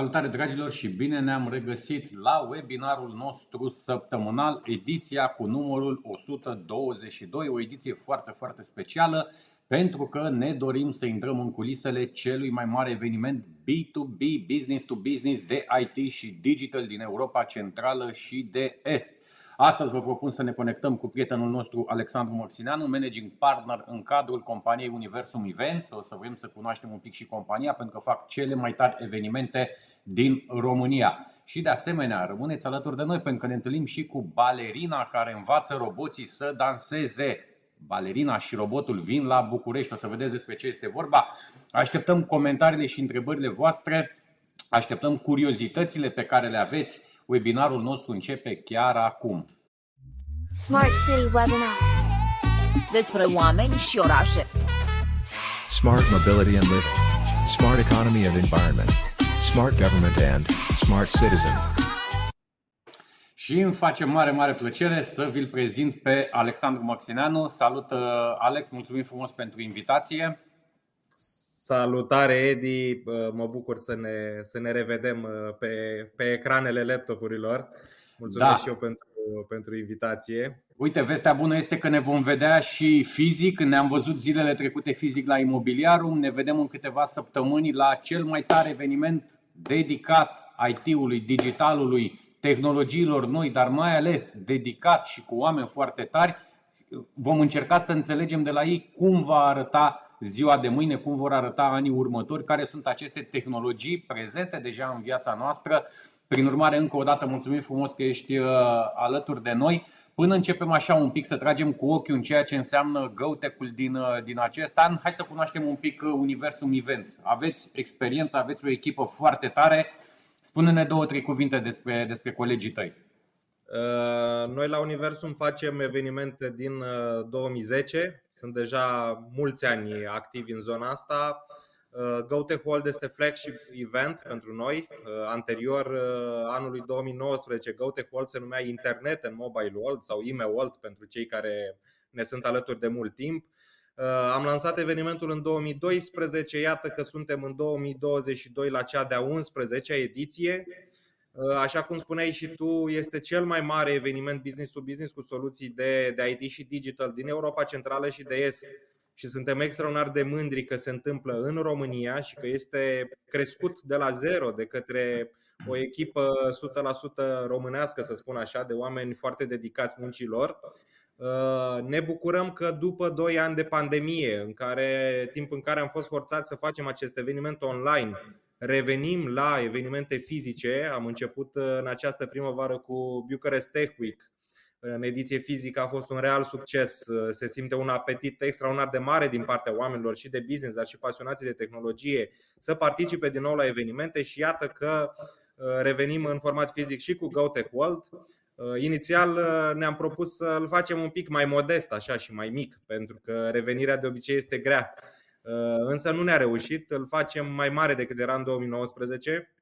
Salutare dragilor și bine ne-am regăsit la webinarul nostru săptămânal, ediția cu numărul 122, o ediție foarte, foarte specială pentru că ne dorim să intrăm în culisele celui mai mare eveniment B2B, business to business de IT și digital din Europa Centrală și de Est. Astăzi vă propun să ne conectăm cu prietenul nostru Alexandru Morțineanu, managing partner în cadrul companiei Universum Events. O să vrem să cunoaștem un pic și compania pentru că fac cele mai tari evenimente din România. Și de asemenea, rămâneți alături de noi pentru că ne întâlnim și cu balerina care învață roboții să danseze. Balerina și robotul vin la București, o să vedeți despre ce este vorba. Așteptăm comentariile și întrebările voastre, așteptăm curiozitățile pe care le aveți Webinarul nostru începe chiar acum. Smart City Webinar Despre oameni și orașe. Smart Mobility and Living. Smart Economy and Environment. Smart Government and Smart Citizen. Și îmi face mare, mare plăcere să vi-l prezint pe Alexandru Maxineanu. Salut, Alex, mulțumim frumos pentru invitație. Salutare, Edi! Mă bucur să ne, să ne revedem uh, pe, pe ecranele laptopurilor. Mulțumesc da. și eu pentru, pentru invitație. Uite, vestea bună este că ne vom vedea și fizic. Ne-am văzut zilele trecute fizic la Imobiliarum. Ne vedem în câteva săptămâni la cel mai tare eveniment dedicat IT-ului, digitalului, tehnologiilor noi, dar mai ales dedicat și cu oameni foarte tari. Vom încerca să înțelegem de la ei cum va arăta ziua de mâine, cum vor arăta anii următori, care sunt aceste tehnologii prezente deja în viața noastră. Prin urmare, încă o dată mulțumim frumos că ești uh, alături de noi. Până începem așa un pic să tragem cu ochiul în ceea ce înseamnă GoTech-ul din, uh, din acest an, hai să cunoaștem un pic uh, universul Events. Aveți experiență, aveți o echipă foarte tare. Spune-ne două, trei cuvinte despre, despre colegii tăi. Uh, noi la Universum facem evenimente din 2010, uh, sunt deja mulți ani activi în zona asta. Uh, GoTech World este flagship event pentru noi. Anterior anului 2019, GoTech World se numea Internet and Mobile World sau IME World pentru cei care ne sunt alături de mult timp. Am lansat evenimentul în 2012, iată că suntem în 2022 la cea de-a 11-a ediție Uh, așa cum spuneai și tu, este cel mai mare eveniment business to business cu soluții de, de IT și digital din Europa Centrală și de Est. Și suntem extraordinar de mândri că se întâmplă în România și că este crescut de la zero de către o echipă 100% românească, să spun așa, de oameni foarte dedicați muncilor. Uh, ne bucurăm că după 2 ani de pandemie, în care, timp în care am fost forțați să facem acest eveniment online, revenim la evenimente fizice. Am început uh, în această primăvară cu Bucharest Tech Week. În ediție fizică a fost un real succes. Uh, se simte un apetit extraordinar de mare din partea oamenilor și de business, dar și pasionații de tehnologie să participe din nou la evenimente și iată că uh, revenim în format fizic și cu GoTech World. Inițial ne-am propus să-l facem un pic mai modest așa și mai mic, pentru că revenirea de obicei este grea Uh, însă nu ne-a reușit. Îl facem mai mare decât era în 2019.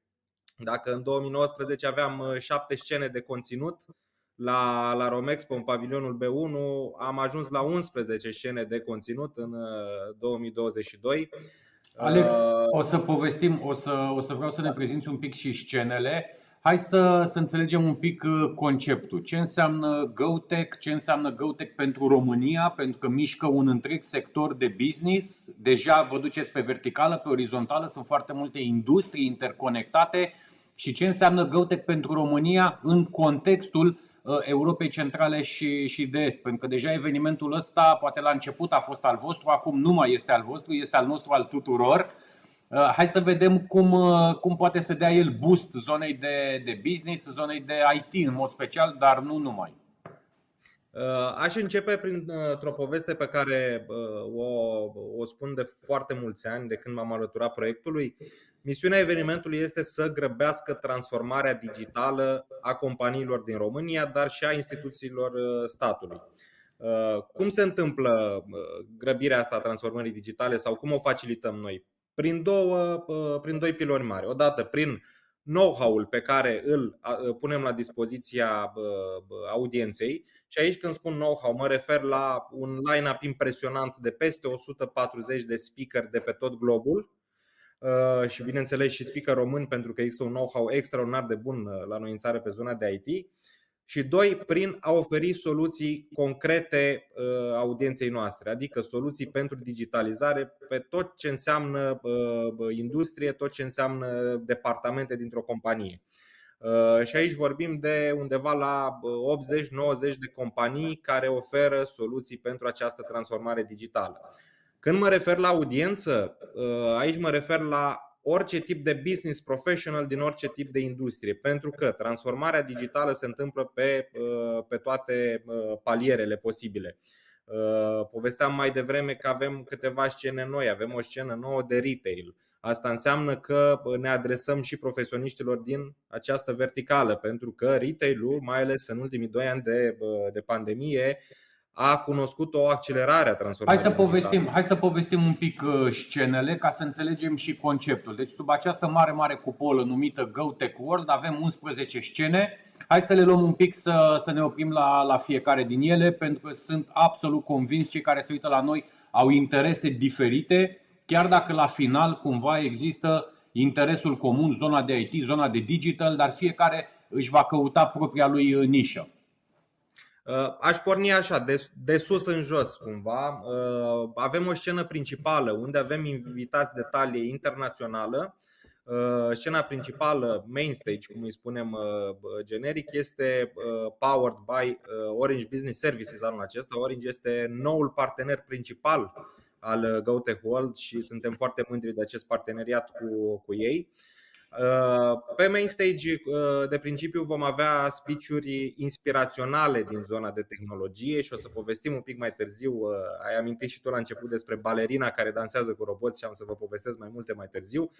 Dacă în 2019 aveam uh, șapte scene de conținut la, la Romexpo, în pavilionul B1, am ajuns la 11 scene de conținut în 2022. Uh, Alex, o să povestim, o să, o să vreau să ne prezinți un pic și scenele. Hai să, să înțelegem un pic uh, conceptul. Ce înseamnă GoTech, ce înseamnă GoTech pentru România, pentru că mișcă un întreg sector de business. Deja vă duceți pe verticală, pe orizontală, sunt foarte multe industrii interconectate. Și ce înseamnă GoTech pentru România în contextul uh, Europei Centrale și, și de Est. Pentru că deja evenimentul ăsta, poate la început a fost al vostru, acum nu mai este al vostru, este al nostru, al tuturor. Uh, hai să vedem cum, uh, cum poate să dea el boost zonei de, de business, zonei de IT în mod special, dar nu numai. Uh, aș începe printr-o poveste pe care o, o spun de foarte mulți ani, de când m-am alăturat proiectului. Misiunea evenimentului este să grăbească transformarea digitală a companiilor din România, dar și a instituțiilor statului. Cum se întâmplă grăbirea asta a transformării digitale sau cum o facilităm noi? prin, două, prin doi piloni mari. Odată prin know-how-ul pe care îl punem la dispoziția audienței și aici când spun know-how mă refer la un line-up impresionant de peste 140 de speaker de pe tot globul și bineînțeles și speaker român pentru că există un know-how extraordinar de bun la noi în țară pe zona de IT și doi, prin a oferi soluții concrete uh, audienței noastre, adică soluții pentru digitalizare pe tot ce înseamnă uh, industrie, tot ce înseamnă departamente dintr-o companie. Uh, și aici vorbim de undeva la 80-90 de companii care oferă soluții pentru această transformare digitală. Când mă refer la audiență, aici mă refer la orice tip de business professional din orice tip de industrie, pentru că transformarea digitală se întâmplă pe, uh, pe toate uh, palierele posibile. Uh, povesteam mai devreme că avem câteva scene noi, avem o scenă nouă de retail. Asta înseamnă că ne adresăm și profesioniștilor din această verticală, pentru că retail-ul, mai ales în ultimii doi ani de, de pandemie, a cunoscut o accelerare a transformării. Hai să povestim, hai să povestim un pic uh, scenele ca să înțelegem și conceptul. Deci sub această mare mare cupolă numită Go Tech World avem 11 scene. Hai să le luăm un pic să, să ne oprim la, la fiecare din ele pentru că sunt absolut convins cei care se uită la noi au interese diferite, chiar dacă la final cumva există interesul comun, zona de IT, zona de digital, dar fiecare își va căuta propria lui uh, nișă. Uh, aș porni așa, de, de sus în jos cumva. Uh, avem o scenă principală unde avem invitați de talie internațională. Uh, scena principală, main stage, cum îi spunem generic, este powered by Orange Business Services anul acesta. Orange este noul partener principal al GoTech World și suntem foarte mândri de acest parteneriat cu, cu ei. Uh, pe main stage, uh, de principiu, vom avea speech-uri inspiraționale din zona de tehnologie și o să povestim un pic mai târziu. Uh, ai amintit și tu la început despre balerina care dansează cu roboți și am să vă povestesc mai multe mai târziu.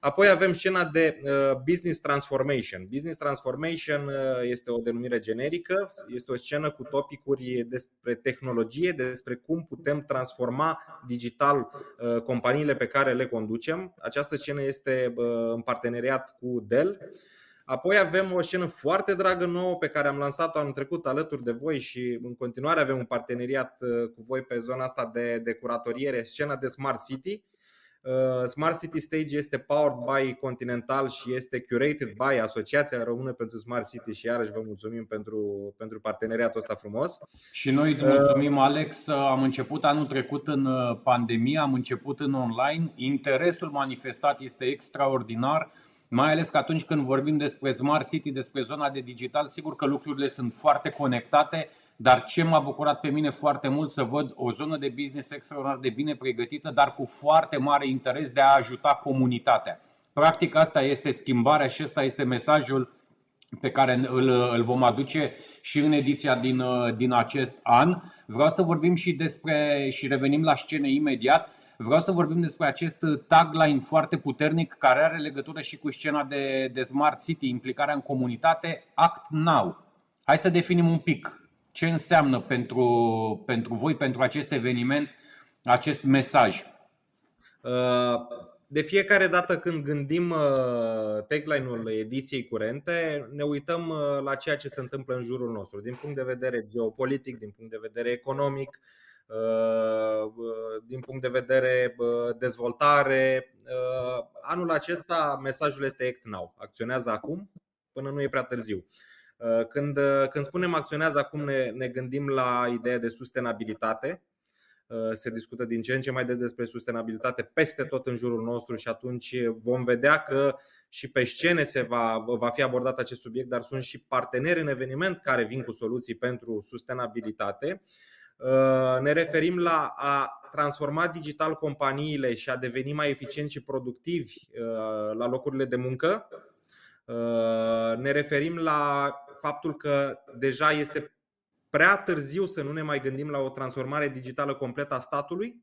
Apoi avem scena de business transformation. Business transformation este o denumire generică, este o scenă cu topicuri despre tehnologie, despre cum putem transforma digital companiile pe care le conducem. Această scenă este în parteneriat parteneriat cu Dell. Apoi avem o scenă foarte dragă nouă pe care am lansat-o anul trecut alături de voi și în continuare avem un parteneriat uh, cu voi pe zona asta de, de curatoriere, scena de Smart City. Uh, Smart City Stage este powered by Continental și este curated by Asociația Română pentru Smart City și iarăși vă mulțumim pentru, pentru parteneriatul ăsta frumos. Și noi îți mulțumim, Alex. Am început anul trecut în uh, pandemie, am început în online. Interesul manifestat este extraordinar mai ales că atunci când vorbim despre Smart City, despre zona de digital, sigur că lucrurile sunt foarte conectate, dar ce m-a bucurat pe mine foarte mult să văd o zonă de business extraordinar de bine pregătită, dar cu foarte mare interes de a ajuta comunitatea. Practic asta este schimbarea și ăsta este mesajul pe care îl, îl vom aduce și în ediția din, din acest an. Vreau să vorbim și despre și revenim la scene imediat Vreau să vorbim despre acest tagline foarte puternic care are legătură și cu scena de, de Smart City, implicarea în comunitate, Act Now. Hai să definim un pic ce înseamnă pentru, pentru voi, pentru acest eveniment, acest mesaj. Uh, de fiecare dată când gândim uh, tagline-ul ediției curente, ne uităm uh, la ceea ce se întâmplă în jurul nostru, din punct de vedere geopolitic, din punct de vedere economic, Uh, din punct de vedere uh, dezvoltare. Uh, anul acesta mesajul este Act Now, acționează acum până nu e prea târziu. Când, când spunem acționează acum, ne, ne gândim la ideea de sustenabilitate. Se discută din ce în ce mai des despre sustenabilitate peste tot în jurul nostru și atunci vom vedea că și pe scene se va, va fi abordat acest subiect, dar sunt și parteneri în eveniment care vin cu soluții pentru sustenabilitate. Uh, ne referim la a transforma digital companiile și a deveni mai eficienți și productivi uh, la locurile de muncă. Uh, ne referim la faptul că deja este prea târziu să nu ne mai gândim la o transformare digitală completă a statului.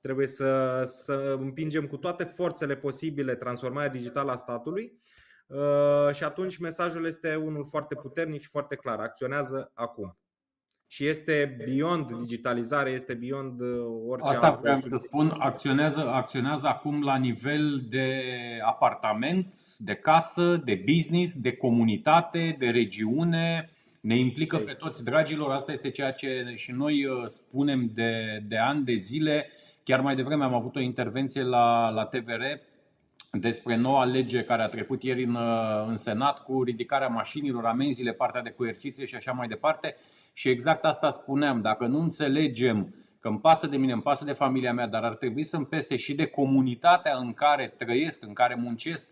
Trebuie să, să împingem cu toate forțele posibile transformarea digitală a statului. Și atunci mesajul este unul foarte puternic și foarte clar. Acționează acum și este beyond digitalizare, este beyond uh, orice Asta vreau să spun, acționează, acționează acum la nivel de apartament, de casă, de business, de comunitate, de regiune. Ne implică pe toți dragilor, asta este ceea ce și noi uh, spunem de, de ani de zile, Chiar mai devreme am avut o intervenție la, la TVR despre noua lege care a trecut ieri în, în Senat cu ridicarea mașinilor, amenziile, partea de coerciție și așa mai departe. Și exact asta spuneam, dacă nu înțelegem că îmi pasă de mine, îmi pasă de familia mea, dar ar trebui să-mi pese și de comunitatea în care trăiesc, în care muncesc,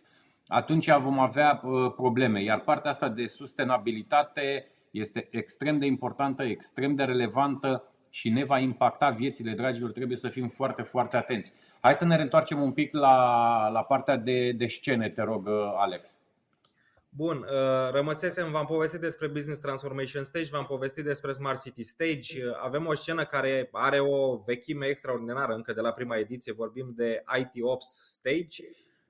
atunci vom avea uh, probleme. Iar partea asta de sustenabilitate este extrem de importantă, extrem de relevantă și ne va impacta viețile, dragilor. Trebuie să fim foarte, foarte atenți. Hai să ne reîntoarcem un pic la, la partea de, de scene, te rog, uh, Alex. Bun, uh, rămăsesem, v-am povestit despre Business Transformation Stage, v-am povestit despre Smart City Stage. Avem o scenă care are o vechime extraordinară încă de la prima ediție, vorbim de IT Ops Stage.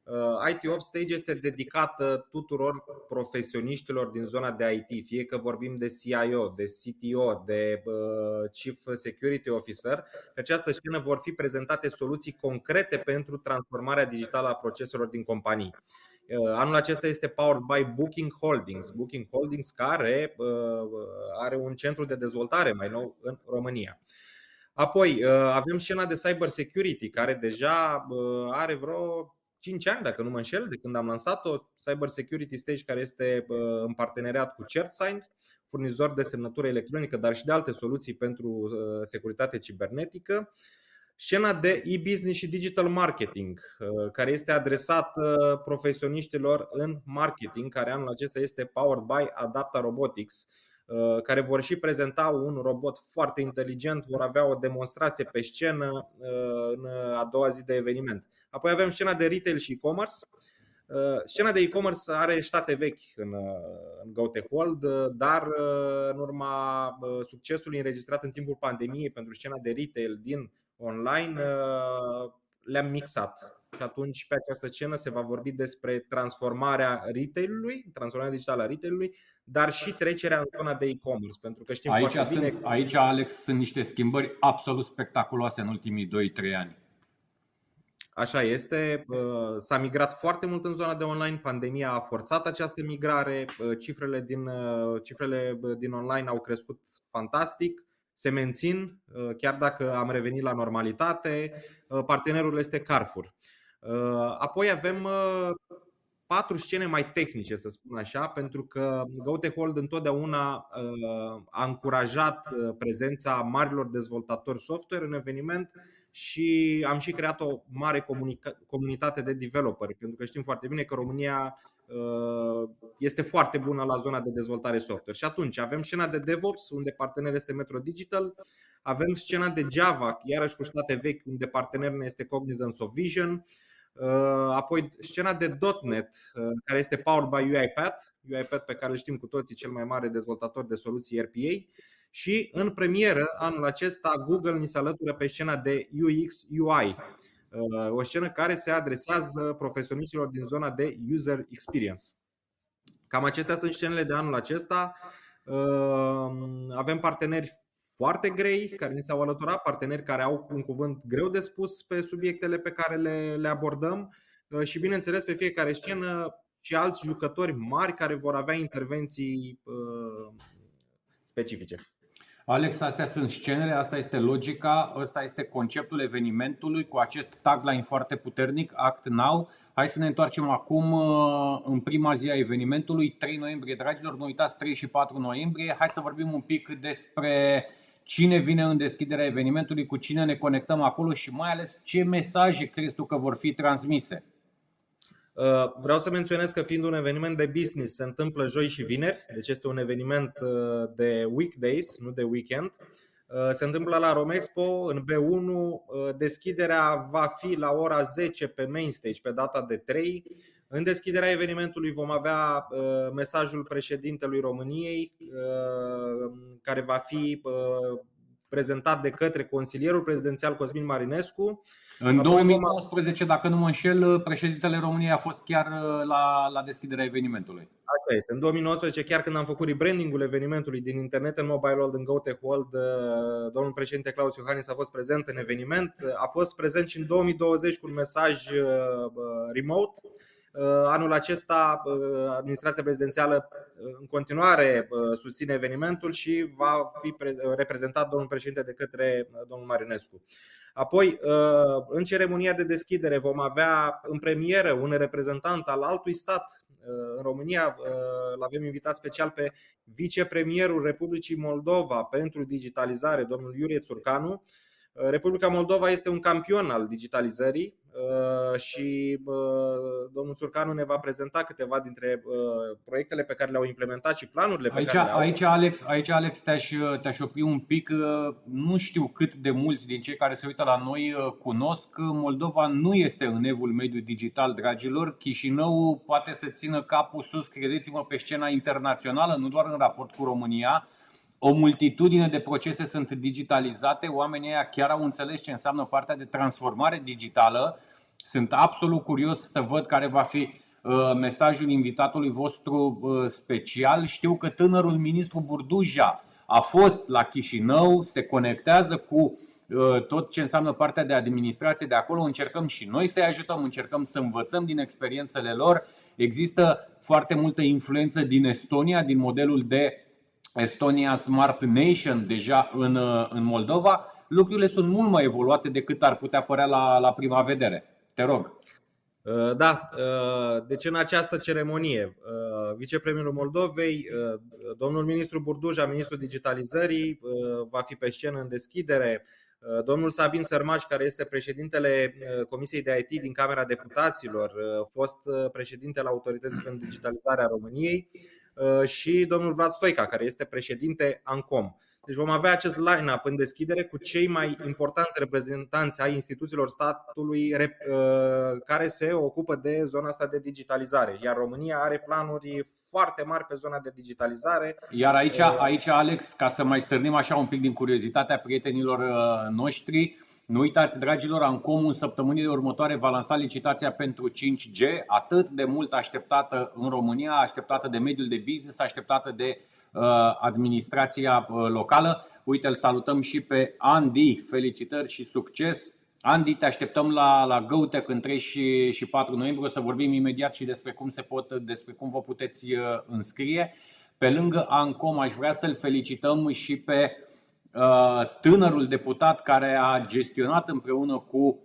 Uh, IT Ops Stage este dedicată tuturor profesioniștilor din zona de IT, fie că vorbim de CIO, de CTO, de uh, Chief Security Officer. Pe această scenă vor fi prezentate soluții concrete pentru transformarea digitală a proceselor din companii. Uh, anul acesta este powered by Booking Holdings, Booking Holdings care are un centru de dezvoltare mai nou în România. Apoi avem scena de cyber security care deja are vreo 5 ani, dacă nu mă înșel, de când am lansat-o, Cyber Security Stage, care este în parteneriat cu CertSign, furnizor de semnătură electronică, dar și de alte soluții pentru securitate cibernetică. Scena de e-business și digital marketing, care este adresată profesioniștilor în marketing, care anul acesta este powered by Adapta Robotics, care vor și prezenta un robot foarte inteligent, vor avea o demonstrație pe scenă în a doua zi de eveniment. Apoi avem scena de retail și e-commerce. Uh, scena de e-commerce are state vechi în, uh, în GoTehold, uh, dar în urma succesului înregistrat în timpul pandemiei pentru scena de retail din online, le-am mixat. Și atunci pe această scenă se va vorbi despre transformarea retailului, transformarea digitală a retailului, dar și trecerea în zona de e-commerce, pentru că știm aici foarte bine sunt, Aici, Alex, sunt niște schimbări absolut spectaculoase în ultimii 2-3 ani. Așa este. S-a migrat foarte mult în zona de online. Pandemia a forțat această migrare. Cifrele din, cifrele din online au crescut fantastic. Se mențin, chiar dacă am revenit la normalitate. Partenerul este Carrefour. Apoi avem patru scene mai tehnice, să spun așa, pentru că GoTehold întotdeauna a încurajat prezența marilor dezvoltatori software în eveniment și am și creat o mare comunitate de developeri, pentru că știm foarte bine că România uh, este foarte bună la zona de dezvoltare software. Și atunci avem scena de DevOps, unde partener este Metro Digital, avem scena de Java, iarăși cu state vechi, unde partener ne este Cognizance of Vision, uh, apoi scena de .NET, uh, care este powered by UiPath, UiPath pe care îl știm cu toții, cel mai mare dezvoltator de soluții RPA, și în premieră, anul acesta, Google ni se alătură pe scena de UX UI, uh, o scenă care se adresează profesioniștilor din zona de user experience. Cam acestea sunt scenele de anul acesta. Uh, avem parteneri foarte grei care ni s-au alăturat, parteneri care au un cuvânt greu de spus pe subiectele pe care le, le abordăm uh, și, bineînțeles, pe fiecare scenă și alți jucători mari care vor avea intervenții specifice. Alex, astea sunt scenele, asta este logica, ăsta este conceptul evenimentului cu acest tagline foarte puternic, Act Now. Hai să ne întoarcem acum uh, în prima zi a evenimentului, 3 noiembrie, dragilor, nu uitați 3 și 4 noiembrie. Hai să vorbim un pic despre cine vine în deschiderea evenimentului, cu cine ne conectăm acolo și mai ales ce mesaje crezi tu că vor fi transmise. Uh, vreau să menționez că fiind un eveniment de business se întâmplă joi și vineri, deci este un eveniment uh, de weekdays, nu de weekend. Uh, se întâmplă la Romexpo în B1. Deschiderea va fi la ora 10 pe main stage pe data de 3. În deschiderea evenimentului vom avea mesajul președintelui României care va fi prezentat de către consilierul prezidențial Cosmin Marinescu în 2019, dacă nu mă înșel, președintele României a fost chiar uh, la, la deschiderea evenimentului. Așa este. În 2019, chiar când am făcut rebrandingul evenimentului din internet în Mobile World, în GoTech World, uh, domnul președinte Claus Iohannis a fost prezent în eveniment. A fost prezent și în 2020 cu un mesaj uh, remote. Anul acesta, administrația prezidențială în continuare susține evenimentul și va fi reprezentat domnul președinte de către domnul Marinescu. Apoi, în ceremonia de deschidere vom avea în premieră un reprezentant al altui stat în România îl avem invitat special pe vicepremierul Republicii Moldova pentru digitalizare, domnul Iurie Țurcanu. Republica Moldova este un campion al digitalizării Uh, și uh, domnul Țurcanu ne va prezenta câteva dintre uh, proiectele pe care le-au implementat și planurile pe aici, care le-au. Aici, Alex, aici, Alex te-aș, te-aș opri un pic. Nu știu cât de mulți din cei care se uită la noi cunosc că Moldova nu este în evul mediu digital, dragilor. Chișinău poate să țină capul sus, credeți-mă, pe scena internațională, nu doar în raport cu România o multitudine de procese sunt digitalizate, oamenii ăia chiar au înțeles ce înseamnă partea de transformare digitală. Sunt absolut curios să văd care va fi uh, mesajul invitatului vostru uh, special. Știu că tânărul ministru Burduja a fost la Chișinău, se conectează cu uh, tot ce înseamnă partea de administrație de acolo. Încercăm și noi să-i ajutăm, încercăm să învățăm din experiențele lor. Există foarte multă influență din Estonia, din modelul de Estonia Smart Nation deja în, uh, în Moldova, lucrurile sunt mult mai evoluate decât ar putea părea la, la prima vedere. Te rog. Uh, da, uh, deci în această ceremonie, vicepremierul Moldovei, domnul ministru Burduja, ministrul digitalizării, va fi pe scenă în deschidere. Domnul Sabin Sărmaș, care este președintele Comisiei de IT din Camera Deputaților, fost președintele Autorității pentru Digitalizarea României, Uh, și domnul Vlad Stoica, care este președinte ANCOM. Deci vom avea acest line-up în deschidere cu cei mai importanți reprezentanți ai instituțiilor statului uh, care se ocupă de zona asta de digitalizare. Iar România are planuri foarte mari pe zona de digitalizare. Iar aici, uh, aici Alex, ca să mai stârnim așa un pic din curiozitatea prietenilor noștri, nu uitați, dragilor, Ancom în săptămânile următoare va lansa licitația pentru 5G, atât de mult așteptată în România, așteptată de mediul de business, așteptată de uh, administrația uh, locală. Uite, îl salutăm și pe Andy, felicitări și succes! Andy, te așteptăm la, la GoTech în 3 și, și 4 noiembrie. O să vorbim imediat și despre cum, se pot, despre cum vă puteți uh, înscrie. Pe lângă Ancom, aș vrea să-l felicităm și pe Uh, tânărul deputat care a gestionat împreună cu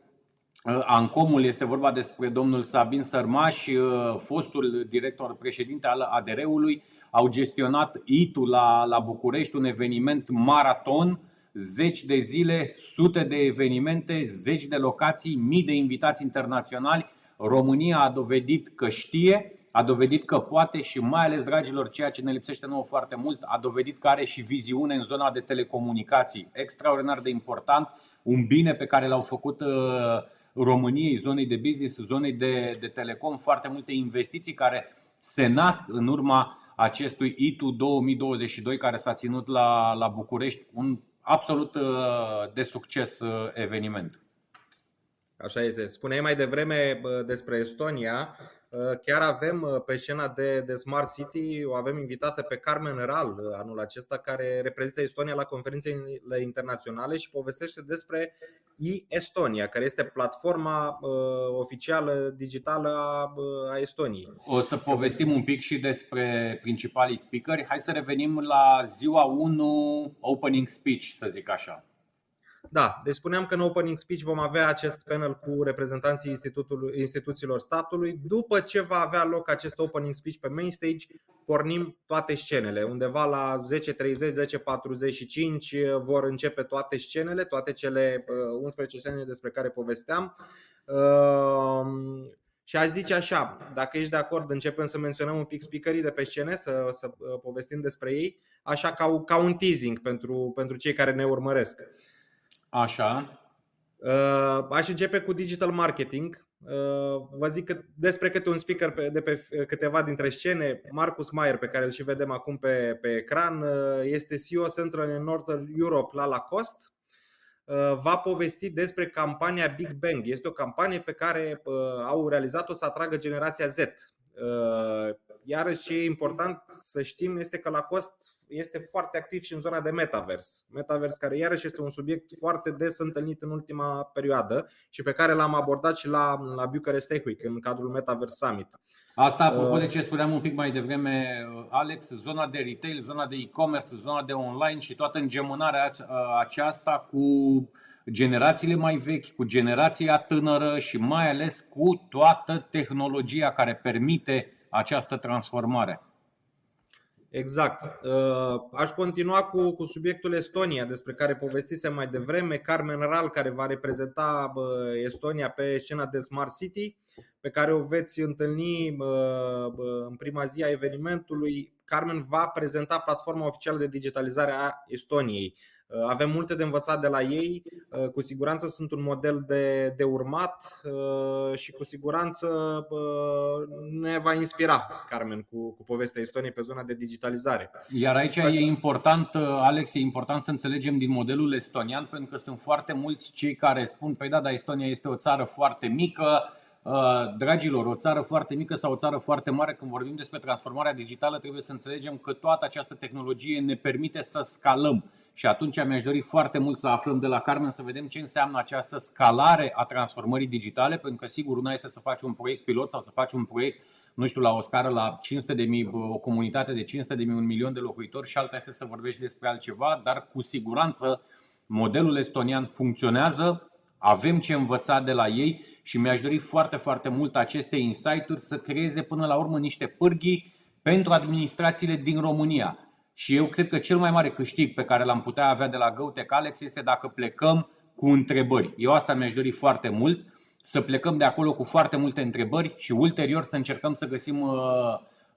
uh, Ancomul, este vorba despre domnul Sabin Sărmaș, uh, fostul director președinte al ADR-ului, au gestionat ITU la, la București, un eveniment maraton, zeci de zile, sute de evenimente, zeci de locații, mii de invitați internaționali. România a dovedit că știe a dovedit că poate și mai ales, dragilor, ceea ce ne lipsește nouă foarte mult, a dovedit că are și viziune în zona de telecomunicații. Extraordinar de important, un bine pe care l-au făcut uh, României, zonei de business, zonei de, de telecom, foarte multe investiții care se nasc în urma acestui ITU 2022 care s-a ținut la, la București, un absolut uh, de succes uh, eveniment. Așa este. Spuneai mai devreme despre Estonia. Uh, chiar avem uh, pe scena de, de Smart City, o avem invitată pe Carmen Ral uh, anul acesta, care reprezintă Estonia la conferințele internaționale și povestește despre e-Estonia, care este platforma uh, oficială digitală a, a Estoniei. O să povestim un pic și despre principalii speakeri. Hai să revenim la ziua 1 opening speech, să zic așa. Da, deci spuneam că în opening speech vom avea acest panel cu reprezentanții instituțiilor statului. După ce va avea loc acest opening speech pe main stage, pornim toate scenele. Undeva la 10.30, 10.45 vor începe toate scenele, toate cele 11 uh, scene despre care povesteam. Um, și aș zice așa, dacă ești de acord, începem să menționăm un pic speakerii de pe scene, să, să uh, povestim despre ei, așa ca, ca un teasing pentru, pentru cei care ne urmăresc. Așa. Uh, aș începe cu digital marketing. Uh, vă zic că despre câte un speaker de pe câteva dintre scene, Marcus Mayer, pe care îl și vedem acum pe, pe ecran, uh, este CEO Central and Northern Europe la Lacoste. Va povesti despre campania Big Bang. Este o campanie pe care au realizat-o să atragă generația Z. Iarăși ce e important să știm este că Lacoste este foarte activ și în zona de metavers. Metavers care iarăși este un subiect foarte des întâlnit în ultima perioadă și pe care l-am abordat și la, la Bucharest Tech Week în cadrul Metaverse Summit. Asta apropo de ce spuneam un pic mai devreme, Alex, zona de retail, zona de e-commerce, zona de online și toată îngemânarea aceasta cu generațiile mai vechi, cu generația tânără și mai ales cu toată tehnologia care permite această transformare. Exact. Uh, aș continua cu, cu subiectul Estonia, despre care povestisem mai devreme. Carmen Ral, care va reprezenta Estonia pe scena de Smart City, pe care o veți întâlni în prima zi a evenimentului. Carmen va prezenta platforma oficială de digitalizare a Estoniei. Uh, avem multe de învățat de la ei, uh, cu siguranță sunt un model de, de urmat uh, și cu siguranță ne va inspira Carmen cu, cu povestea Estoniei pe zona de digitalizare. Iar aici Așa. e important, Alex, e important să înțelegem din modelul estonian, pentru că sunt foarte mulți cei care spun, păi da, dar Estonia este o țară foarte mică, Dragilor, o țară foarte mică sau o țară foarte mare, când vorbim despre transformarea digitală, trebuie să înțelegem că toată această tehnologie ne permite să scalăm. Și atunci mi-aș dori foarte mult să aflăm de la Carmen să vedem ce înseamnă această scalare a transformării digitale, pentru că sigur una este să faci un proiect pilot sau să faci un proiect, nu știu, la o scară la 500 de mii, o comunitate de 500 de mii, un milion de locuitori și alta este să vorbești despre altceva, dar cu siguranță modelul estonian funcționează, avem ce învăța de la ei și mi-aș dori foarte, foarte mult aceste insight-uri să creeze până la urmă niște pârghii pentru administrațiile din România și eu cred că cel mai mare câștig pe care l-am putea avea de la GoTech Alex este dacă plecăm cu întrebări. Eu asta mi-aș dori foarte mult, să plecăm de acolo cu foarte multe întrebări și ulterior să încercăm să găsim uh,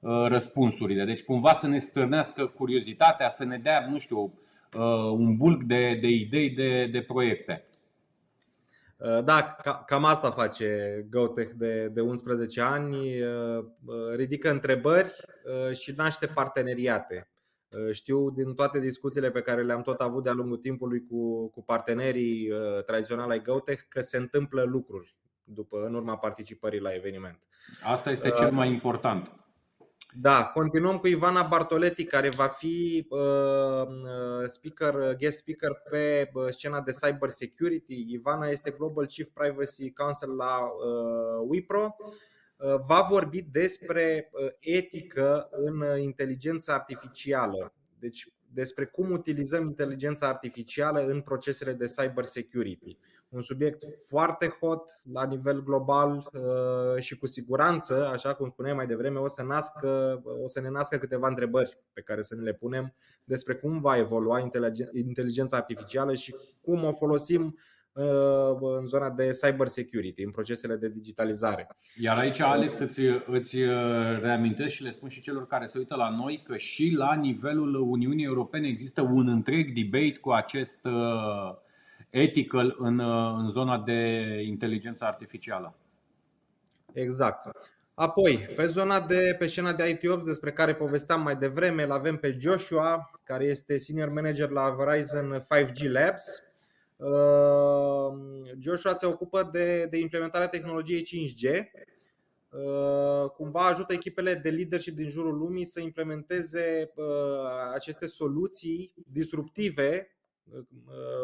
uh, răspunsurile. Deci cumva să ne stârnească curiozitatea, să ne dea, nu știu, uh, un bulk de, de idei, de, de proiecte. Uh, da, cam asta face GoTech de, de 11 ani. Uh, ridică întrebări și naște parteneriate. Uh, știu din toate discuțiile pe care le-am tot avut de-a lungul timpului cu, cu partenerii uh, tradiționali ai GoTech că se întâmplă lucruri după, în urma participării la eveniment. Asta este cel mai important. Da, continuăm cu Ivana Bartoletti, care va fi uh, speaker, guest speaker pe scena de cyber security. Ivana este Global Chief Privacy Counsel la uh, Wipro Uh, va vorbi despre uh, etică în uh, inteligența artificială. Deci despre cum utilizăm inteligența artificială în procesele de cyber security. Un subiect foarte hot la nivel global și cu siguranță, așa cum spuneam mai devreme, o să, nască, o să ne nască câteva întrebări pe care să ne le punem despre cum va evolua inteligența artificială și cum o folosim Uh, în zona de cyber security, în procesele de digitalizare. Iar aici, Alex, îți, îți uh, reamintesc și le spun și celor care se uită la noi că și la nivelul Uniunii Europene există un întreg debate cu acest uh, ethical în, în zona de inteligență artificială. Exact. Apoi, pe zona de pe scena de IT Ops despre care povesteam mai devreme, îl avem pe Joshua, care este senior manager la Verizon 5G Labs Ehm, Joshua se ocupă de, de implementarea tehnologiei 5G. Ehm, cumva ajută echipele de leadership din jurul lumii să implementeze aceste soluții disruptive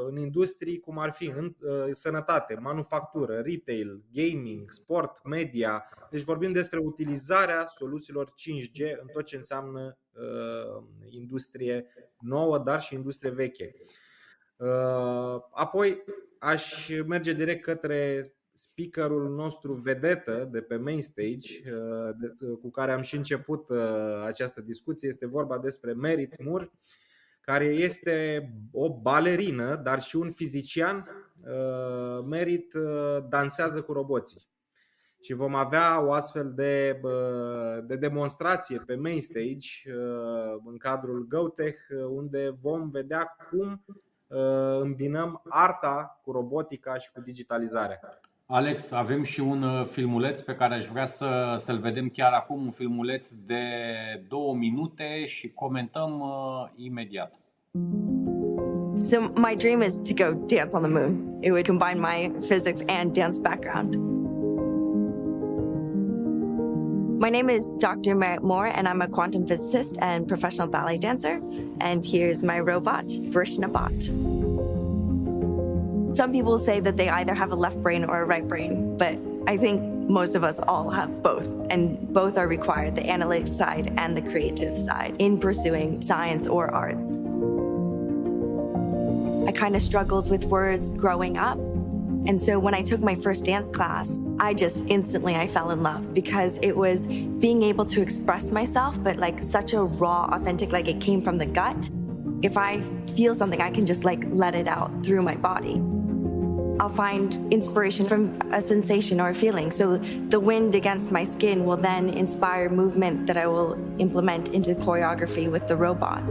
în industrii cum ar fi în sănătate, manufactură, retail, gaming, sport, media. Deci vorbim despre utilizarea soluțiilor 5G în tot ce înseamnă industrie nouă, dar și industrie veche. Uh, apoi aș merge direct către speakerul nostru vedetă de pe main stage, uh, cu care am și început uh, această discuție. Este vorba despre Merit Moore, care este o balerină, dar și un fizician. Merit dansează cu roboții. Și vom avea o astfel de, de demonstrație pe main stage în cadrul GoTech, unde vom vedea cum Uh, îmbinăm arta cu robotica și cu digitalizarea. Alex, avem și un uh, filmuleț pe care aș vrea să, să-l vedem chiar acum, un filmuleț de două minute și comentăm uh, imediat. So my dream is to go dance on the moon. It would combine my physics and dance background. My name is Dr. Merritt Moore, and I'm a quantum physicist and professional ballet dancer. And here's my robot, Bot. Some people say that they either have a left brain or a right brain, but I think most of us all have both, and both are required the analytic side and the creative side in pursuing science or arts. I kind of struggled with words growing up. And so when I took my first dance class, I just instantly I fell in love because it was being able to express myself but like such a raw authentic like it came from the gut. If I feel something I can just like let it out through my body. I'll find inspiration from a sensation or a feeling. So the wind against my skin will then inspire movement that I will implement into choreography with the robot.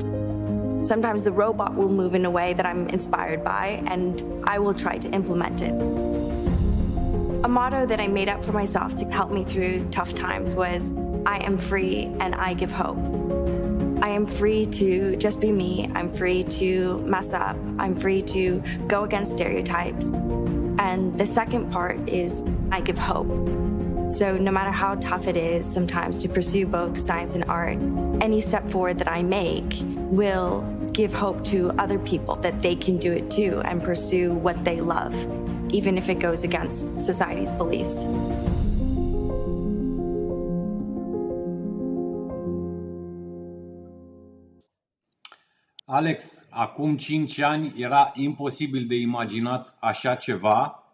Sometimes the robot will move in a way that I'm inspired by, and I will try to implement it. A motto that I made up for myself to help me through tough times was I am free and I give hope. I am free to just be me. I'm free to mess up. I'm free to go against stereotypes. And the second part is I give hope. So, no matter how tough it is sometimes to pursue both science and art, any step forward that I make will give hope to other people that they can do it too and pursue what they love, even if it goes against society's beliefs. Alex, acum 5 ani era imposibil de imaginat așa ceva.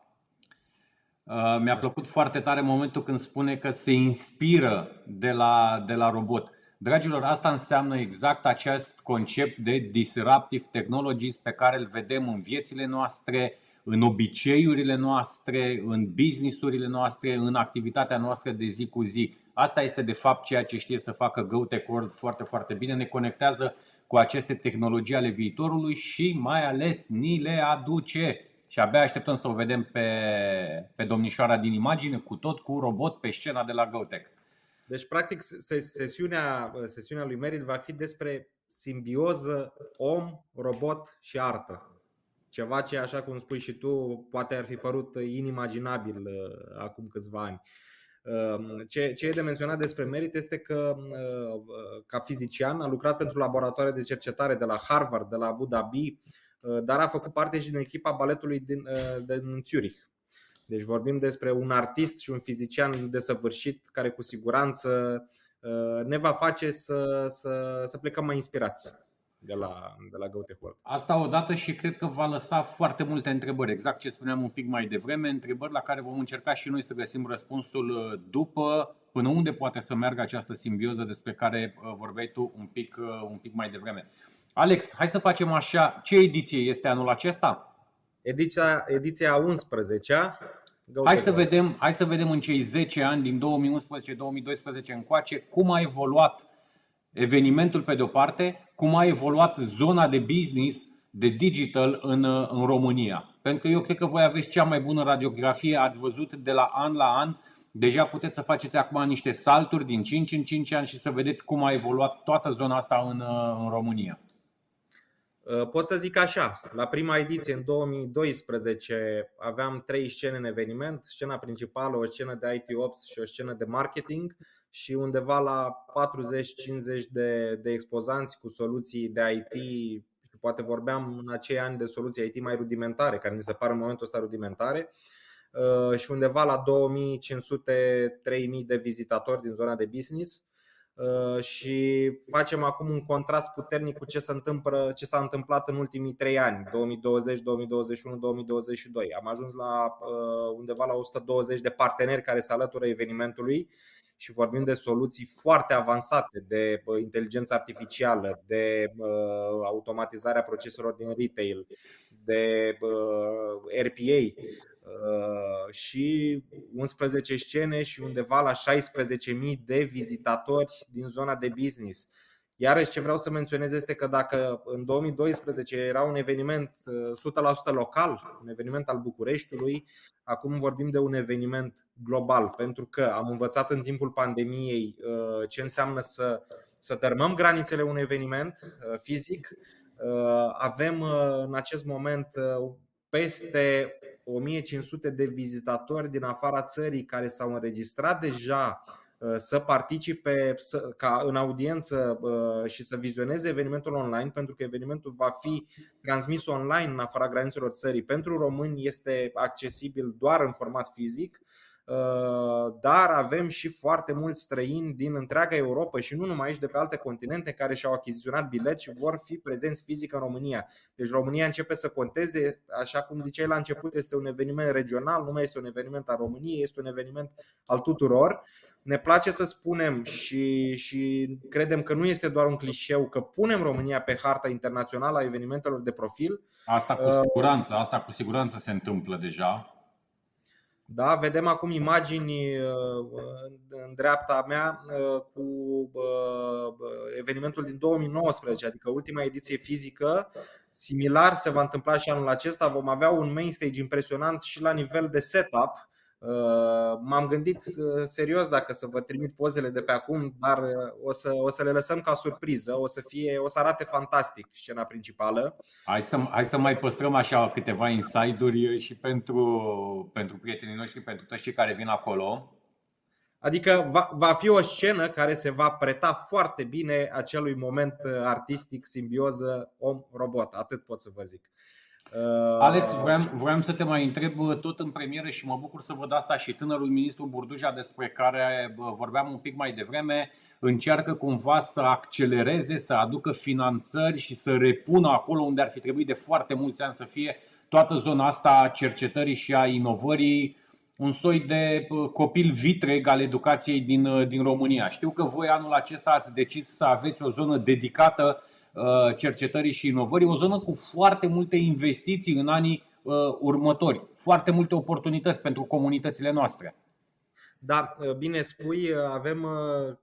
Uh, Mi-a plăcut foarte tare momentul când spune că se inspiră de la, de la robot. Dragilor, asta înseamnă exact acest concept de disruptive technologies pe care îl vedem în viețile noastre, în obiceiurile noastre, în businessurile noastre, în activitatea noastră de zi cu zi. Asta este de fapt ceea ce știe să facă GoTech World foarte, foarte bine. Ne conectează cu aceste tehnologii ale viitorului și mai ales ni le aduce. Și abia așteptăm să o vedem pe, pe domnișoara din imagine, cu tot cu robot pe scena de la GoTech. Deci, practic, sesiunea, sesiunea lui Merit va fi despre simbioză om, robot și artă. Ceva ce, așa cum spui și tu, poate ar fi părut inimaginabil uh, acum câțiva ani. Um, ce, ce e de menționat despre Merit este că, uh, ca fizician, a lucrat pentru laboratoare de cercetare de la Harvard, de la Abu Dhabi, uh, dar a făcut parte și din echipa baletului din, din Zurich. Deci vorbim despre un artist și un fizician desăvârșit care cu siguranță ne va face să, să, să plecăm mai inspirați de la, de la GoTech World. Asta odată și cred că va lăsa foarte multe întrebări, exact ce spuneam un pic mai devreme, întrebări la care vom încerca și noi să găsim răspunsul uh, după, până unde poate să meargă această simbioză despre care uh, vorbeai tu un pic, uh, un pic mai devreme. Alex, hai să facem așa, ce ediție este anul acesta? Ediția, ediția 11 Hai să, vedem, hai să vedem în cei 10 ani, din 2011-2012 încoace, cum a evoluat evenimentul pe de-o parte, cum a evoluat zona de business, de digital în, în România. Pentru că eu cred că voi aveți cea mai bună radiografie, ați văzut de la an la an, deja puteți să faceți acum niște salturi din 5 în 5 ani și să vedeți cum a evoluat toată zona asta în, în România. Pot să zic așa, la prima ediție în 2012 aveam trei scene în eveniment, scena principală, o scenă de IT Ops și o scenă de marketing și undeva la 40-50 de, de expozanți cu soluții de IT și poate vorbeam în acei ani de soluții IT mai rudimentare, care mi se par în momentul ăsta rudimentare uh, și undeva la 2500-3000 de vizitatori din zona de business uh, și facem acum un contrast puternic cu ce, se întâmplă, ce s-a întâmplat în ultimii 3 ani, 2020, 2021, 2022. Am ajuns la uh, undeva la 120 de parteneri care se alătură evenimentului și vorbim de soluții foarte avansate de inteligență artificială, de automatizarea proceselor din retail, de RPA și 11 scene și undeva la 16.000 de vizitatori din zona de business. Iarăși ce vreau să menționez este că dacă în 2012 era un eveniment 100% local, un eveniment al Bucureștiului, acum vorbim de un eveniment global, pentru că am învățat în timpul pandemiei uh, ce înseamnă să, să tărmăm granițele unui eveniment uh, fizic. Uh, avem în acest moment peste 1500 de vizitatori din afara țării care s-au înregistrat deja să participe ca în audiență și să vizioneze evenimentul online, pentru că evenimentul va fi transmis online în afara granițelor țării. Pentru români este accesibil doar în format fizic dar avem și foarte mulți străini din întreaga Europa și nu numai aici, de pe alte continente, care și-au achiziționat bilet și vor fi prezenți fizic în România. Deci România începe să conteze, așa cum ziceai la început, este un eveniment regional, nu mai este un eveniment al României, este un eveniment al tuturor. Ne place să spunem și, și credem că nu este doar un clișeu că punem România pe harta internațională a evenimentelor de profil. Asta cu siguranță, asta cu siguranță se întâmplă deja. Da, vedem acum imagini în dreapta mea cu evenimentul din 2019, adică ultima ediție fizică. Similar se va întâmpla și anul acesta. Vom avea un main stage impresionant și la nivel de setup Uh, m-am gândit uh, serios dacă să vă trimit pozele de pe acum, dar uh, o să, o să le lăsăm ca surpriză. O să, fie, o să arate fantastic scena principală. Hai să, hai să mai păstrăm așa câteva inside-uri și pentru, pentru prietenii noștri, pentru toți cei care vin acolo. Adică va, va fi o scenă care se va preta foarte bine acelui moment artistic, simbioză om-robot. Atât pot să vă zic. Uh, Alex, vreau, vreau să te mai întreb uh, tot în premieră și mă bucur să văd asta și tânărul ministru Burduja despre care vorbeam un pic mai devreme, încearcă cumva să accelereze, să aducă finanțări și să repună acolo unde ar fi trebuit de foarte mulți ani să fie toată zona asta a cercetării și a inovării, un soi de copil vitreg al educației din, uh, din România. Știu că voi anul acesta ați decis să aveți o zonă dedicată Uh, cercetării și inovării, o zonă cu foarte multe investiții în anii uh, următori, foarte multe oportunități pentru comunitățile noastre. Da, uh, bine spui, avem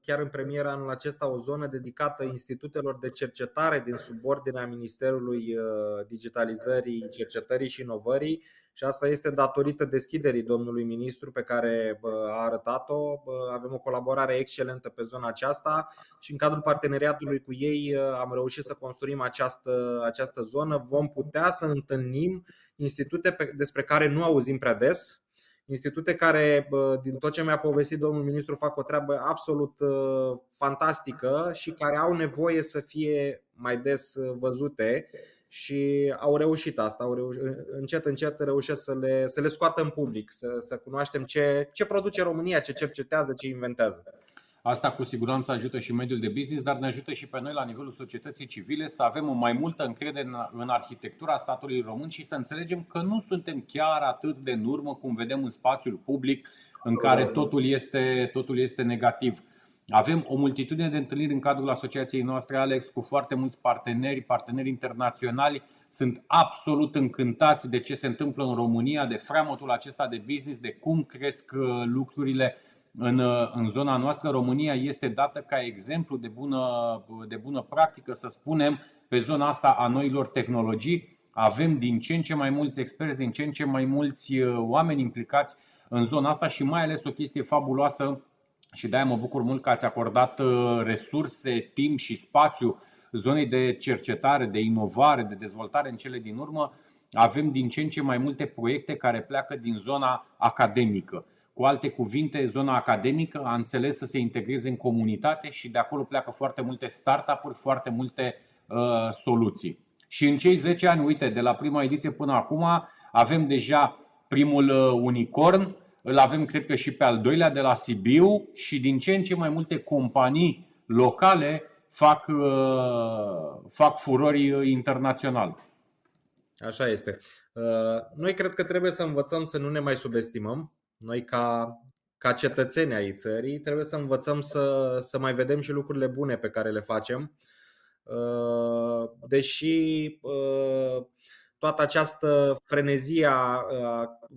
chiar în premieră anul acesta o zonă dedicată institutelor de cercetare din subordinea Ministerului Digitalizării, Cercetării și Inovării și asta este datorită deschiderii domnului ministru pe care a arătat-o. Avem o colaborare excelentă pe zona aceasta și în cadrul parteneriatului cu ei am reușit să construim această, această zonă. Vom putea să întâlnim institute despre care nu auzim prea des, institute care, din tot ce mi-a povestit domnul ministru, fac o treabă absolut fantastică și care au nevoie să fie mai des văzute și au reușit asta, au reușit, încet, încet reușesc să le, să le scoată în public, să, să cunoaștem ce, ce produce România, ce cercetează, ce inventează. Asta cu siguranță ajută și mediul de business, dar ne ajută și pe noi la nivelul societății civile să avem mai multă încredere în, în arhitectura statului român și să înțelegem că nu suntem chiar atât de în urmă cum vedem în spațiul public în care totul este, totul este negativ. Avem o multitudine de întâlniri în cadrul asociației noastre, Alex, cu foarte mulți parteneri, parteneri internaționali. Sunt absolut încântați de ce se întâmplă în România, de freamătul acesta de business, de cum cresc uh, lucrurile în, uh, în zona noastră. România este dată ca exemplu de bună, de bună practică, să spunem, pe zona asta a noilor tehnologii. Avem din ce în ce mai mulți experți, din ce în ce mai mulți uh, oameni implicați în zona asta și mai ales o chestie fabuloasă și de-aia mă bucur mult că ați acordat uh, resurse, timp și spațiu zonei de cercetare, de inovare, de dezvoltare în cele din urmă. Avem din ce în ce mai multe proiecte care pleacă din zona academică. Cu alte cuvinte, zona academică a înțeles să se integreze în comunitate și de acolo pleacă foarte multe startup-uri, foarte multe uh, soluții. Și în cei 10 ani, uite, de la prima ediție până acum, avem deja primul uh, unicorn, îl avem, cred că, și pe al doilea de la Sibiu și din ce în ce mai multe companii locale fac, uh, fac furori uh, internaționale. Așa este. Uh, noi cred că trebuie să învățăm să nu ne mai subestimăm. Noi, ca, ca cetățeni ai țării, trebuie să învățăm să, să mai vedem și lucrurile bune pe care le facem. Deși toată această frenezie a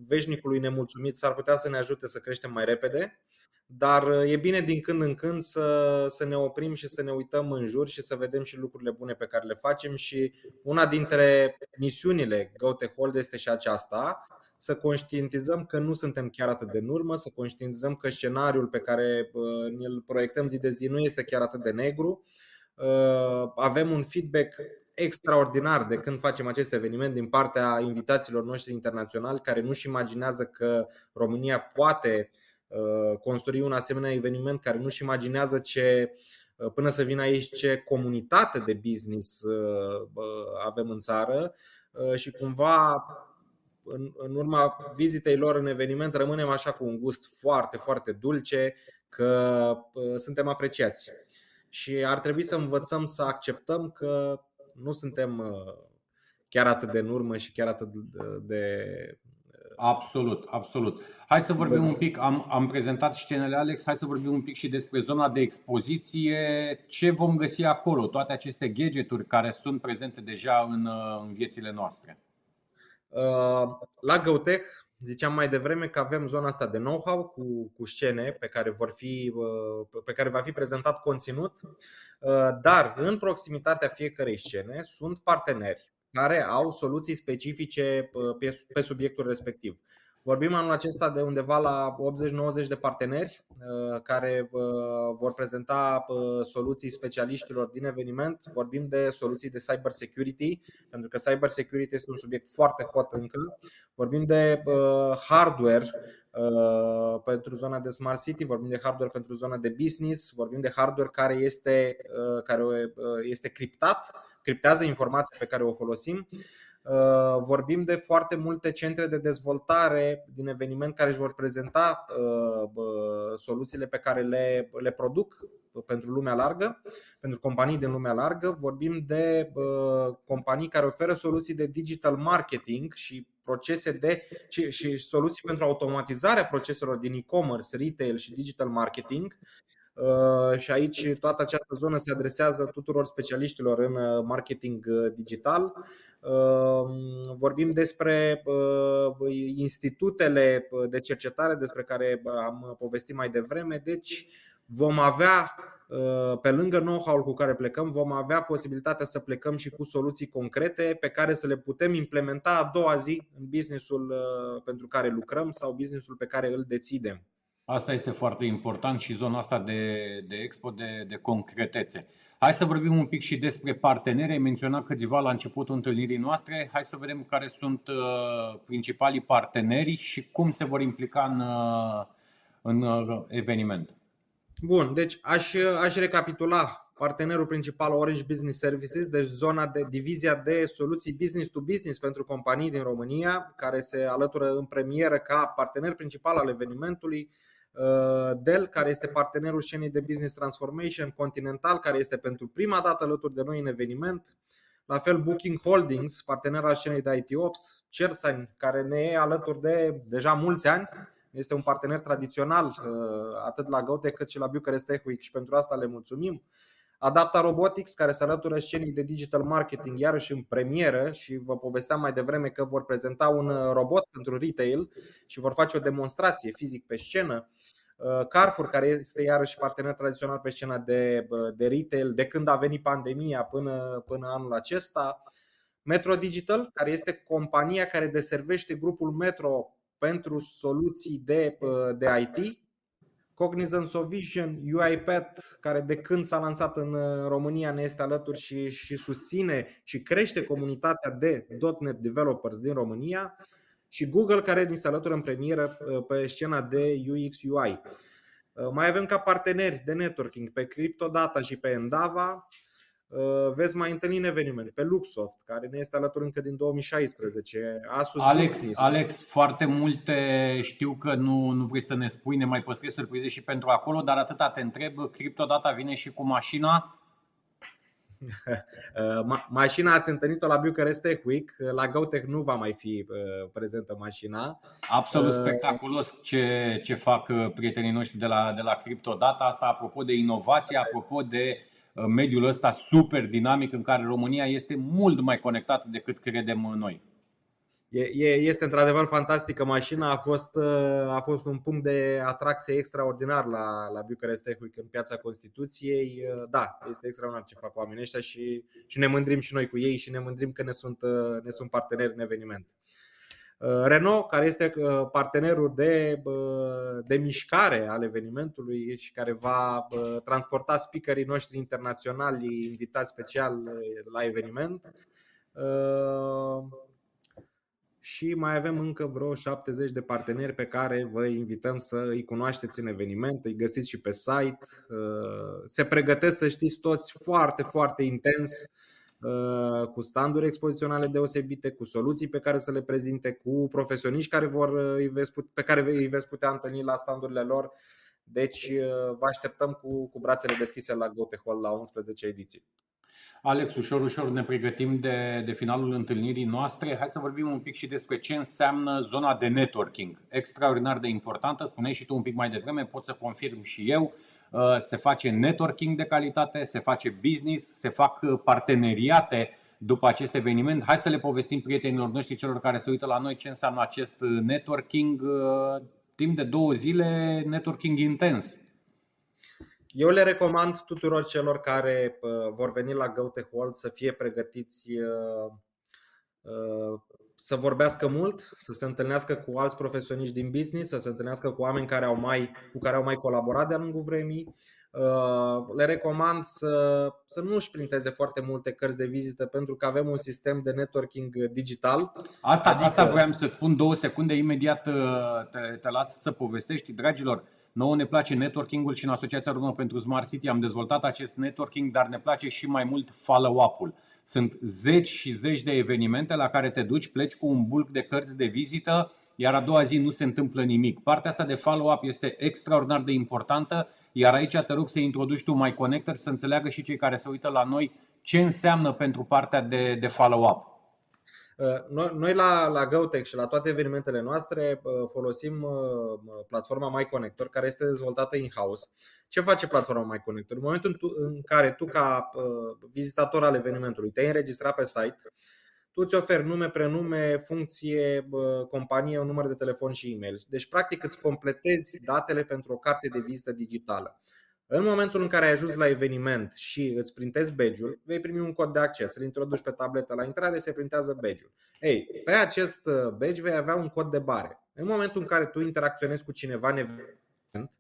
veșnicului nemulțumit s-ar putea să ne ajute să creștem mai repede, dar e bine din când în când să, să ne oprim și să ne uităm în jur și să vedem și lucrurile bune pe care le facem și una dintre misiunile Gote Hold este și aceasta, să conștientizăm că nu suntem chiar atât de în urmă, să conștientizăm că scenariul pe care îl proiectăm zi de zi nu este chiar atât de negru. Avem un feedback extraordinar de când facem acest eveniment din partea invitaților noștri internaționali care nu-și imaginează că România poate uh, construi un asemenea eveniment, care nu-și imaginează ce uh, până să vină aici ce comunitate de business uh, avem în țară și cumva în, în urma vizitei lor în eveniment rămânem așa cu un gust foarte, foarte dulce că suntem apreciați. Și ar trebui să învățăm să acceptăm că nu suntem chiar atât de în urmă și chiar atât de Absolut, absolut. Hai să vorbim un pic, am, am prezentat scenele Alex, hai să vorbim un pic și despre zona de expoziție. Ce vom găsi acolo? Toate aceste gadgeturi care sunt prezente deja în, în viețile noastre. Uh, la GoTech ziceam mai devreme că avem zona asta de know-how cu, cu scene pe care, vor fi, uh, pe care va fi prezentat conținut, uh, dar în proximitatea fiecarei scene sunt parteneri care au soluții specifice pe subiectul respectiv. Vorbim anul acesta de undeva la 80-90 de parteneri uh, care uh, vor prezenta uh, soluții specialiștilor din eveniment. Vorbim de soluții de cyber security, pentru că cyber security este un subiect foarte hot încă. Vorbim de hardware pentru zona de smart city, vorbim de hardware pentru zona de business, vorbim de hardware care este, care este criptat, criptează informația pe care o folosim. Uh, vorbim de foarte multe centre de dezvoltare din eveniment care își vor prezenta uh, soluțiile pe care le, le produc pentru lumea largă, pentru companii din lumea largă. Vorbim de uh, companii care oferă soluții de digital marketing și procese de și, și soluții pentru automatizarea proceselor din e-commerce, retail și digital marketing. Și aici toată această zonă se adresează tuturor specialiștilor în marketing digital. Ehm, vorbim despre institutele de cercetare despre care am povestit mai devreme. Deci vom avea pe lângă know-how cu care plecăm, vom avea posibilitatea să plecăm și cu soluții concrete pe care să le putem implementa a doua zi în businessul pentru care lucrăm sau businessul pe care îl dețidem. Asta este foarte important și zona asta de, de expo de, de concretețe. Hai să vorbim un pic și despre parteneri. Ai menționat câțiva la începutul întâlnirii noastre. Hai să vedem care sunt uh, principalii parteneri și cum se vor implica în, uh, în uh, eveniment. Bun, deci aș, aș recapitula partenerul principal Orange Business Services, deci zona de divizia de soluții business to business pentru companii din România, care se alătură în premieră ca partener principal al evenimentului Uh, Dell, care este partenerul scenei de Business Transformation, Continental, care este pentru prima dată alături de noi în eveniment, la fel Booking Holdings, partener al scenei de IT Ops, Cersign, care ne e alături de deja mulți ani, este un partener tradițional uh, atât la Gaute cât și la Bucharest Tech Week și pentru asta le mulțumim. Adapta Robotics, care se alătură scenii de digital marketing, iarăși în premieră și vă povesteam mai devreme că vor prezenta un uh, robot pentru retail și vor face o demonstrație fizic pe scenă. Uh, Carrefour, care este iarăși partener tradițional pe scena de, uh, de retail de când a venit pandemia până, până anul acesta. Metro Digital, care este compania care deservește grupul Metro pentru soluții de, de IT Cognizance of Vision, UiPath, care de când s-a lansat în uh, România ne este alături și, și susține și crește comunitatea de .NET developers din România și Google, care ni se alătură în premieră uh, pe scena de UX UI. Uh, mai avem ca parteneri de networking pe CryptoData și pe Endava, Uh, veți mai întâlni în eveniment pe Luxoft, care ne este alături încă din 2016. Asus Alex, Business. Alex, foarte multe știu că nu, nu vrei să ne spui, ne mai păstrezi surprize și pentru acolo, dar atâta te întreb, CryptoData vine și cu mașina? Uh, ma- mașina ați întâlnit-o la Bucharest Tech Week, la GoTech nu va mai fi uh, prezentă mașina. Absolut spectaculos ce, ce fac prietenii noștri de la, de la CryptoData. Asta apropo de inovație, apropo de Uh, mediul ăsta super dinamic în care România este mult mai conectată decât credem noi. Este într-adevăr fantastică mașina, a fost, uh, a fost un punct de atracție extraordinar la, la Bucharest Tech Week în piața Constituției. Uh, da, este extraordinar ce fac oamenii ăștia și, și ne mândrim și noi cu ei și ne mândrim că ne sunt, ne sunt parteneri în eveniment. Uh, Renault, care este uh, partenerul de, uh, de mișcare al evenimentului și care va transporta speakerii noștri internaționali invitați special la eveniment. Și mai avem încă vreo 70 de parteneri pe care vă invităm să îi cunoașteți în eveniment, îi găsiți și pe site. Se pregătesc să știți toți foarte, foarte intens uh, cu standuri expoziționale deosebite, cu soluții pe care să le prezinte, cu profesioniști care vor, pe care îi veți putea întâlni la standurile lor. Deci vă așteptăm cu, cu brațele deschise la GoTech la 11 ediții. Alex, ușor, ușor ne pregătim de, de finalul întâlnirii noastre. Hai să vorbim un pic și despre ce înseamnă zona de networking. Extraordinar de importantă, spuneai și tu un pic mai devreme, pot să confirm și eu. Uh, se face networking de calitate, se face business, se fac uh, parteneriate după acest eveniment. Hai să le povestim prietenilor noștri, celor care se uită la noi, ce înseamnă acest uh, networking. Timp de două zile, networking intens. Eu le recomand tuturor celor care vor veni la Goethe World să fie pregătiți să vorbească mult, să se întâlnească cu alți profesioniști din business, să se întâlnească cu oameni care au mai, cu care au mai colaborat de-a lungul vremii. Le recomand să, să nu își printeze foarte multe cărți de vizită pentru că avem un sistem de networking digital. Asta, adică... asta vreau să-ți spun două secunde, imediat te, te las să povestești. Dragilor, Nouă ne place networking-ul și în Asociația Română pentru Smart City am dezvoltat acest networking, dar ne place și mai mult follow-up-ul. Sunt zeci și zeci de evenimente la care te duci, pleci cu un bulk de cărți de vizită, iar a doua zi nu se întâmplă nimic. Partea asta de follow-up este extraordinar de importantă, iar aici te rog să introduci tu My Connector să înțeleagă și cei care se uită la noi ce înseamnă pentru partea de, de follow-up. Uh, noi la, la GoTech și la toate evenimentele noastre uh, folosim uh, platforma MyConnector care este dezvoltată in-house. Ce face platforma MyConnector? În momentul în care tu ca vizitator al evenimentului te-ai înregistrat pe site, tu îți oferi nume, prenume, funcție, companie, un număr de telefon și e-mail. Deci practic îți completezi datele pentru o carte de vizită digitală. În momentul în care ai ajuns la eveniment și îți printezi badge-ul, vei primi un cod de acces, îl introduci pe tabletă la intrare, se printează badge-ul. Ei, pe acest uh, badge vei avea un cod de bare. În momentul în care tu interacționezi cu cineva în eveniment,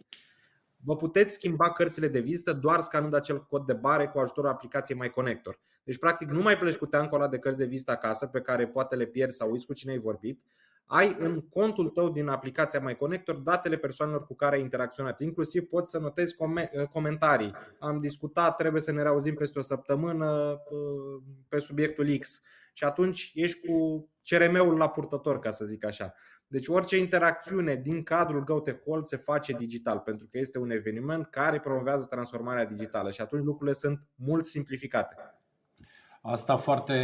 vă puteți schimba cărțile de vizită doar scanând acel cod de bare cu ajutorul aplicației MyConnector. Deci, practic, nu mai pleci cu teancul ăla de cărți de vizită acasă pe care poate le pierzi sau uiți cu cine ai vorbit, ai în contul tău din aplicația MyConnector datele persoanelor cu care ai interacționat. Inclusiv poți să notezi eh, comentarii. Am discutat, trebuie să ne reauzim peste o săptămână eh, pe subiectul X. Și atunci ești cu CRM-ul la purtător, ca să zic așa. Deci orice interacțiune din cadrul GoTech Hold se face digital, pentru că este un eveniment care promovează transformarea digitală și atunci lucrurile sunt mult simplificate. Asta foarte,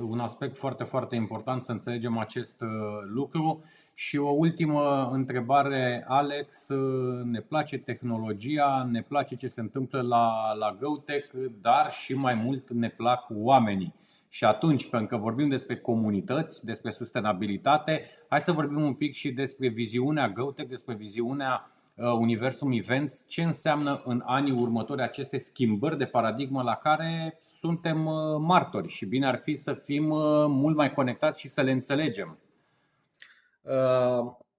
un aspect foarte, foarte important să înțelegem acest uh, lucru. Și o ultimă întrebare, Alex. Uh, ne place tehnologia, ne place ce se întâmplă la, la GoTech, dar și mai mult ne plac oamenii. Și atunci, pentru că vorbim despre comunități, despre sustenabilitate, hai să vorbim un pic și despre viziunea GoTech, despre viziunea Uh, Universum Events, ce înseamnă în anii următori aceste schimbări de paradigmă la care suntem uh, martori și bine ar fi să fim uh, mult mai conectați și să le înțelegem.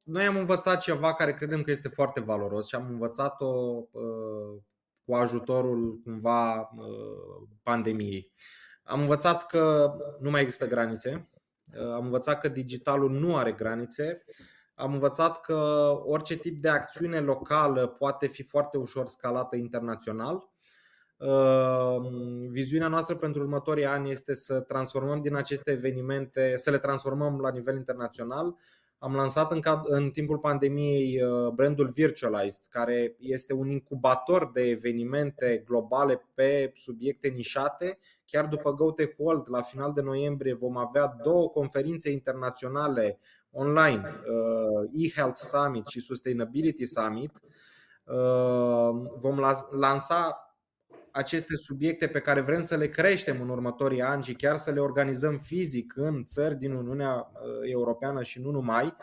Noi am învățat ceva care credem că este foarte valoros și am învățat-o cu ajutorul cumva pandemiei. Am învățat că nu mai există granițe, am învățat că digitalul nu are granițe am învățat că orice tip de acțiune locală poate fi foarte ușor scalată internațional. Ehm, viziunea noastră pentru următorii ani este să transformăm din aceste evenimente, să le transformăm la nivel internațional. Am lansat în, în timpul pandemiei uh, brandul Virtualized, care este un incubator de evenimente globale pe subiecte nișate. Chiar după GoTech World, la final de noiembrie, vom avea două conferințe internaționale online, uh, e-Health Summit și Sustainability Summit, uh, vom lansa aceste subiecte pe care vrem să le creștem în următorii ani și chiar să le organizăm fizic în țări din Uniunea uh, Europeană și nu numai.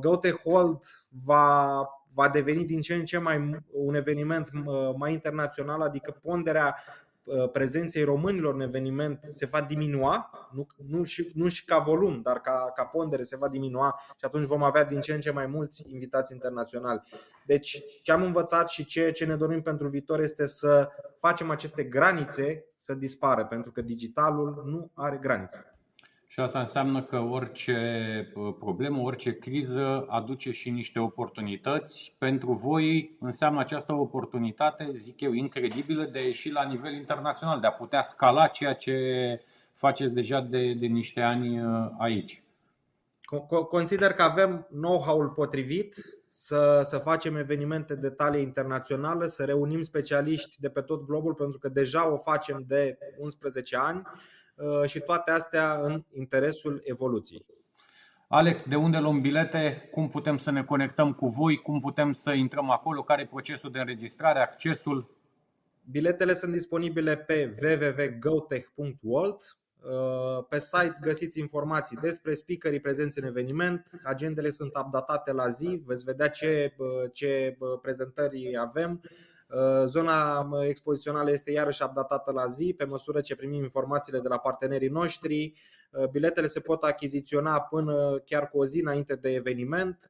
GoTech Hold va, va deveni din ce în ce mai un eveniment mai internațional, adică ponderea Uh, prezenței românilor în eveniment se va diminua, nu, nu, și, nu și ca volum, dar ca, ca pondere se va diminua și atunci vom avea din ce în ce mai mulți invitați internaționali. Deci, ce am învățat și ce, ce ne dorim pentru viitor este să facem aceste granițe să dispară, pentru că digitalul nu are granițe. Și asta înseamnă că orice uh, problemă, orice criză aduce și niște oportunități. Pentru voi înseamnă această oportunitate, zic eu, incredibilă de a ieși la nivel internațional, de a putea scala ceea ce faceți deja de, de niște ani uh, aici. Consider că avem know-how-ul potrivit să, să facem evenimente de talie internațională, să reunim specialiști de pe tot globul, pentru că deja o facem de 11 ani uh, și toate astea în interesul evoluției. Alex, de unde luăm bilete? Cum putem să ne conectăm cu voi? Cum putem să intrăm acolo? Care e procesul de înregistrare, accesul? Biletele sunt disponibile pe www.gotech.world Uh, pe site găsiți informații despre speakerii prezenți în eveniment, agendele sunt updatate la zi, veți vedea ce, uh, ce uh, prezentări avem. Zona expozițională este iarăși updatată la zi pe măsură ce primim informațiile de la partenerii noștri. Biletele se pot achiziționa până chiar cu o zi înainte de eveniment.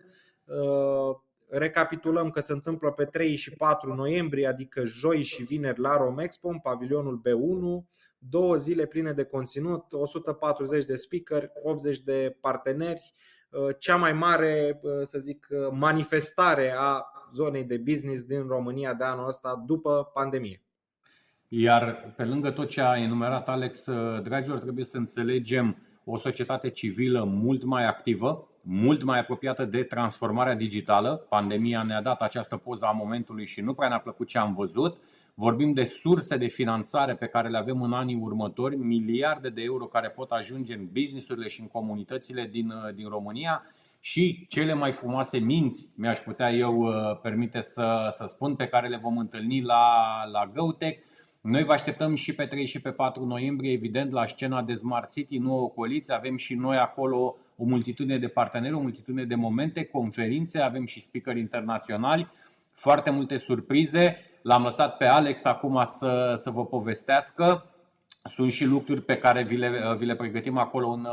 Recapitulăm că se întâmplă pe 3 și 4 noiembrie, adică joi și vineri la Romexpo, în pavilionul B1 două zile pline de conținut, 140 de speaker, 80 de parteneri, uh, cea mai mare, uh, să zic, uh, manifestare a zonei de business din România de anul ăsta după pandemie. Iar pe lângă tot ce a enumerat Alex, dragilor, trebuie să înțelegem o societate civilă mult mai activă, mult mai apropiată de transformarea digitală. Pandemia ne-a dat această poză a momentului și nu prea ne-a plăcut ce am văzut. Vorbim de surse de finanțare pe care le avem în anii următori, miliarde de euro care pot ajunge în businessurile și în comunitățile din, uh, din România și cele mai frumoase minți, mi-aș putea eu uh, permite să, să spun, pe care le vom întâlni la, la GoTech. Noi vă așteptăm și pe 3 și pe 4 noiembrie, evident, la scena de Smart City, nu ocoliți. Avem și noi acolo o multitudine de parteneri, o multitudine de momente, conferințe, avem și speaker internaționali, foarte multe surprize. L-am lăsat pe Alex acum să, să vă povestească. Sunt și lucruri pe care vi le, vi le pregătim acolo în,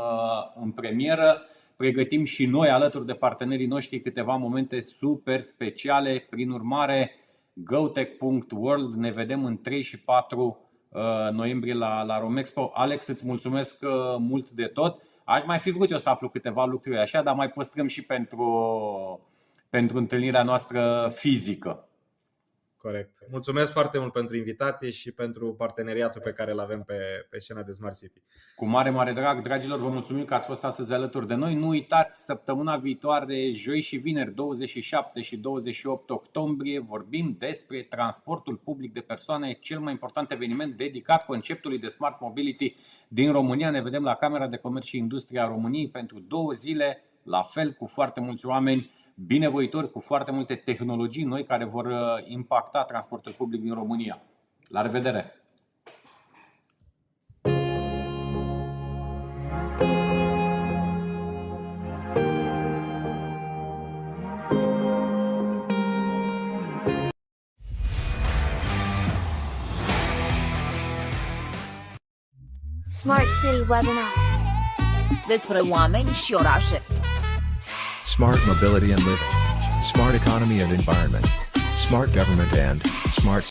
în premieră. Pregătim și noi, alături de partenerii noștri, câteva momente super speciale. Prin urmare, gotech.world ne vedem în 3 și 4 uh, noiembrie la, la Romexpo. Alex, îți mulțumesc uh, mult de tot. Aș mai fi vrut eu să aflu câteva lucruri așa, dar mai păstrăm și pentru, pentru întâlnirea noastră fizică. Corect. Mulțumesc foarte mult pentru invitație și pentru parteneriatul pe care îl avem pe, pe scena de Smart City. Cu mare, mare drag, dragilor, vă mulțumim că ați fost astăzi alături de noi. Nu uitați, săptămâna viitoare, joi și vineri, 27 și 28 octombrie, vorbim despre transportul public de persoane, cel mai important eveniment dedicat conceptului de Smart Mobility din România. Ne vedem la Camera de Comerț și Industria României pentru două zile, la fel cu foarte mulți oameni binevoitori cu foarte multe tehnologii noi care vor uh, impacta transportul public din România. La revedere! Smart City Webinar. Despre oameni și orașe. Smart mobility and living. Smart economy and environment. Smart government and smart